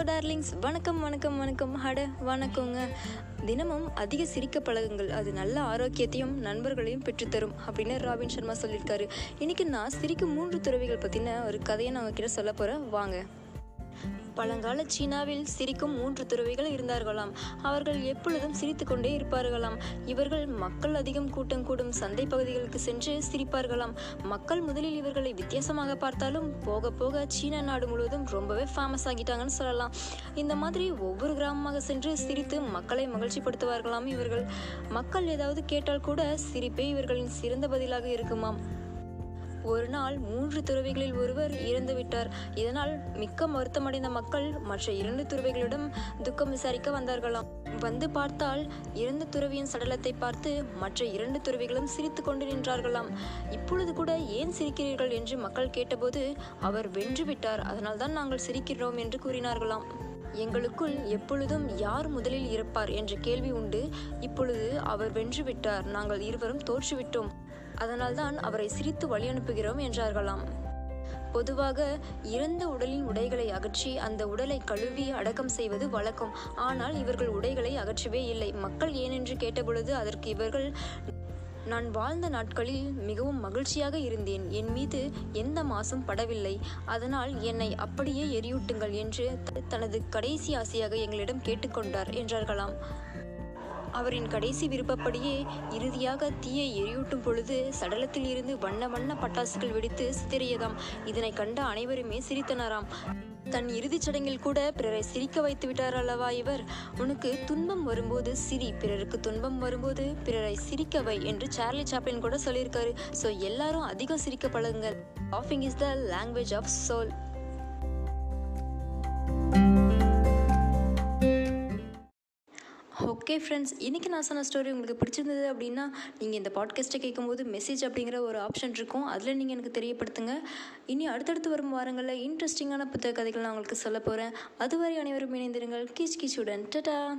Darlings வணக்கம் வணக்கம் வணக்கம். ஹட வணக்கங்க. தினமும் அதிக சிரிக்க பழகுங்கள். அது நல்ல ஆரோக்கியத்தையும் நண்பர்களையும் பெற்றுத்தரும் அப்படின்னு ராபின் சர்மா சொல்லியிருக்காரு. இன்றைக்கி நான் சிரிக்கும் மூன்று துறவிகள் பற்றின ஒரு கதையை நான் உங்ககிட்ட சொல்ல போகிறேன் வாங்க. பழங்கால சீனாவில் சிரிக்கும் மூன்று துறவிகள் இருந்தார்களாம். அவர்கள் எப்பொழுதும் சிரித்துக்கொண்டே இருப்பார்களாம். இவர்கள் மக்கள் அதிகம் கூட்டம் கூடும் சந்தை பகுதிகளுக்கு சென்று சிரிப்பார்களாம். மக்கள் முதலில் இவர்களை வித்தியாசமாக பார்த்தாலும் போக போக சீன நாடு முழுவதும் ரொம்பவே ஃபேமஸ் ஆகிட்டாங்கன்னு சொல்லலாம். இந்த மாதிரி ஒவ்வொரு கிராமமாக சென்று சிரித்து மக்களை மகிழ்ச்சிப்படுத்துவார்களாம் இவர்கள். மக்கள் ஏதாவது கேட்டால் கூட சிரிப்பே இவர்களின் சிறந்த பதிலாக இருக்குமாம். ஒரு நாள் மூன்று துறவிகளில் ஒருவர் இறந்து விட்டார். இதனால் மிக்க வருத்தமடைந்த மக்கள் மற்ற இரண்டு துறவிகளிடம் துக்கம் விசாரிக்க வந்தார்களாம். வந்து பார்த்தால் இறந்த துறவியின் சடலத்தை பார்த்து மற்ற இரண்டு துறவிகளும் சிரித்து கொண்டு நின்றார்களாம். இப்பொழுது கூட ஏன் சிரிக்கிறீர்கள் என்று மக்கள் கேட்டபோது அவர் வென்று விட்டார். அதனால்தான் நாங்கள் சிரிக்கிறோம் என்று கூறினார்களாம். எங்களுக்குள் எப்பொழுதும் யார் முதலில் இருப்பார் என்ற கேள்வி உண்டு. இப்பொழுது அவர் வென்று விட்டார். நாங்கள் இருவரும் தோற்றுவிட்டோம். அதனால்தான் அவரை சிரித்து வழி அனுப்புகிறோம் என்றார்களாம். பொதுவாக இறந்த உடலின் உடைகளை அகற்றி அந்த உடலை கழுவி அடக்கம் செய்வது வழக்கம். ஆனால் இவர்கள் உடைகளை அகற்றவே இல்லை. மக்கள் ஏனென்று கேட்டபொழுது அதற்கு இவர்கள் நான் வாழ்ந்த நாட்களில் மிகவும் மகிழ்ச்சியாக இருந்தேன். என் மீது எந்த மாசும் படவில்லை. அதனால் என்னை அப்படியே எரியூட்டுங்கள் என்று தனது கடைசி ஆசையாக எங்களிடம் கேட்டுக்கொண்டார் என்றார்களாம். அவரின் கடைசி விருப்பப்படியே இறுதியாக தீயை எரியூட்டும் பொழுது சடலத்தில் இருந்து வண்ண வண்ண பட்டாசுகள் வெடித்து சிதறியதாம். இதனை கண்ட அனைவருமே சிரித்தனராம். தன் இறுதிச் சடங்கில் கூட பிறரை சிரிக்க வைத்து விட்டார் அல்லவா இவர்? உனக்கு துன்பம் வரும்போது சிரி பிறருக்கு துன்பம் வரும்போது பிறரை சிரிக்க வை என்று சார்லி சாப்ளின் கூட சொல்லியிருக்காரு. ஸோ எல்லாரும் அதிகம் சிரிக்க பழகுங்கள். லாஃபிங் is the language of soul okay friends இன்றைக்கி நான் சொன்ன ஸ்டோரி உங்களுக்கு பிடிச்சிருந்தது அப்படின்னா நீங்கள் இந்த பாட்காஸ்ட்டை கேட்கும்போது மெசேஜ் அப்படிங்கிற ஒரு ஆப்ஷன் இருக்கும். அதில் நீங்கள் எனக்கு தெரியப்படுத்துங்க. இனி அடுத்தடுத்து வரும் வாரங்களில் இன்ட்ரெஸ்டிங்கான புத்தக கதைகள் நான் உங்களுக்கு சொல்ல போகிறேன் அதுவரை அனைவரும் இணைந்திருங்கள். கீச் கீச்சுடன். டட்டா!